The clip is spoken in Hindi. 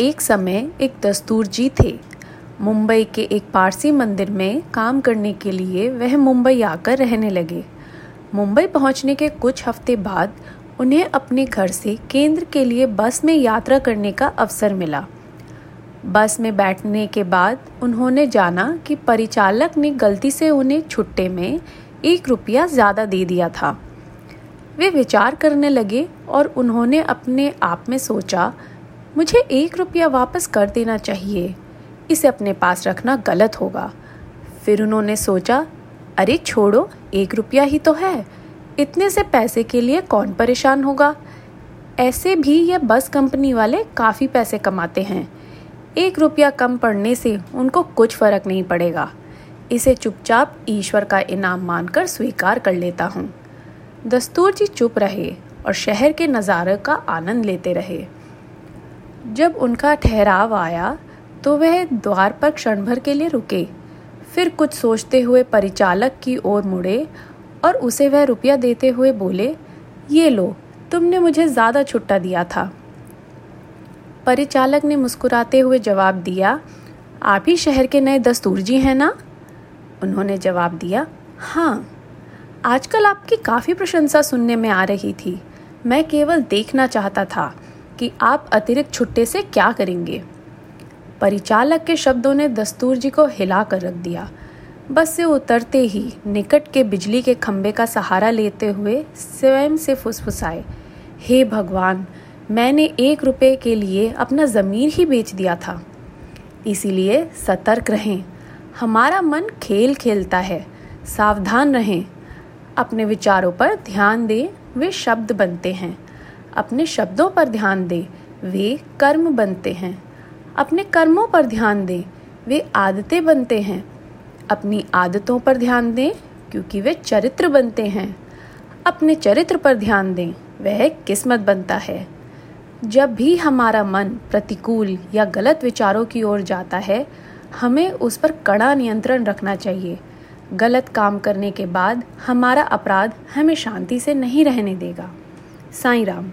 एक समय एक दस्तूर जी थे। मुंबई के एक पारसी मंदिर में काम करने के लिए वह मुंबई आकर रहने लगे। मुंबई पहुँचने के कुछ हफ़्ते बाद उन्हें अपने घर से केंद्र के लिए बस में यात्रा करने का अवसर मिला। बस में बैठने के बाद उन्होंने जाना कि परिचालक ने गलती से उन्हें छुट्टे में एक रुपया ज़्यादा दे दिया था। वे विचार करने लगे और उन्होंने अपने आप में सोचा मुझे एक रुपया वापस कर देना चाहिए। इसे अपने पास रखना गलत होगा। फिर उन्होंने सोचा, अरे छोड़ो, एक रुपया ही तो है। इतने से पैसे के लिए कौन परेशान होगा? ऐसे भी ये बस कंपनी वाले काफ़ी पैसे कमाते हैं। एक रुपया कम पड़ने से उनको कुछ फ़र्क नहीं पड़ेगा। इसे चुपचाप ईश्वर का इनाम मानकर स्वीकार कर लेता हूँ। दस्तूर जी चुप रहे और शहर के नज़ारे का आनंद लेते रहे। जब उनका ठहराव आया तो वह द्वार पर क्षण भर के लिए रुके। फिर कुछ सोचते हुए परिचालक की ओर मुड़े और उसे वह रुपया देते हुए बोले, ये लो, तुमने मुझे ज़्यादा छुट्टा दिया था। परिचालक ने मुस्कुराते हुए जवाब दिया, आप ही शहर के नए दस्तूर जी हैं ना? उन्होंने जवाब दिया हाँ। आजकल आपकी काफ़ी प्रशंसा सुनने में आ रही थी। मैं केवल देखना चाहता था। कि आप अतिरिक्त छुट्टे से क्या करेंगे? परिचालक के शब्दों ने दस्तूर जी को हिला कर रख दिया। बस से उतरते ही निकट के बिजली के खंभे का सहारा लेते हुए स्वयं से फुसफुसाए। हे भगवान, मैंने एक रुपये के लिए अपना ज़मीर ही बेच दिया था। इसीलिए सतर्क रहें। हमारा मन खेल खेलता है। सावधान रहें। अपने विचारों पर ध्यान दें। वे शब्द बनते हैं। अपने शब्दों पर ध्यान दें, वे कर्म बनते हैं। अपने कर्मों पर ध्यान दें, वे आदतें बनते हैं। अपनी आदतों पर ध्यान दें, क्योंकि वे चरित्र बनते हैं। अपने चरित्र पर ध्यान दें, वह किस्मत बनता है। जब भी हमारा मन प्रतिकूल या गलत विचारों की ओर जाता है, हमें उस पर कड़ा नियंत्रण रखना चाहिए। गलत काम करने के बाद हमारा अपराध हमें शांति से नहीं रहने देगा। साईं राम।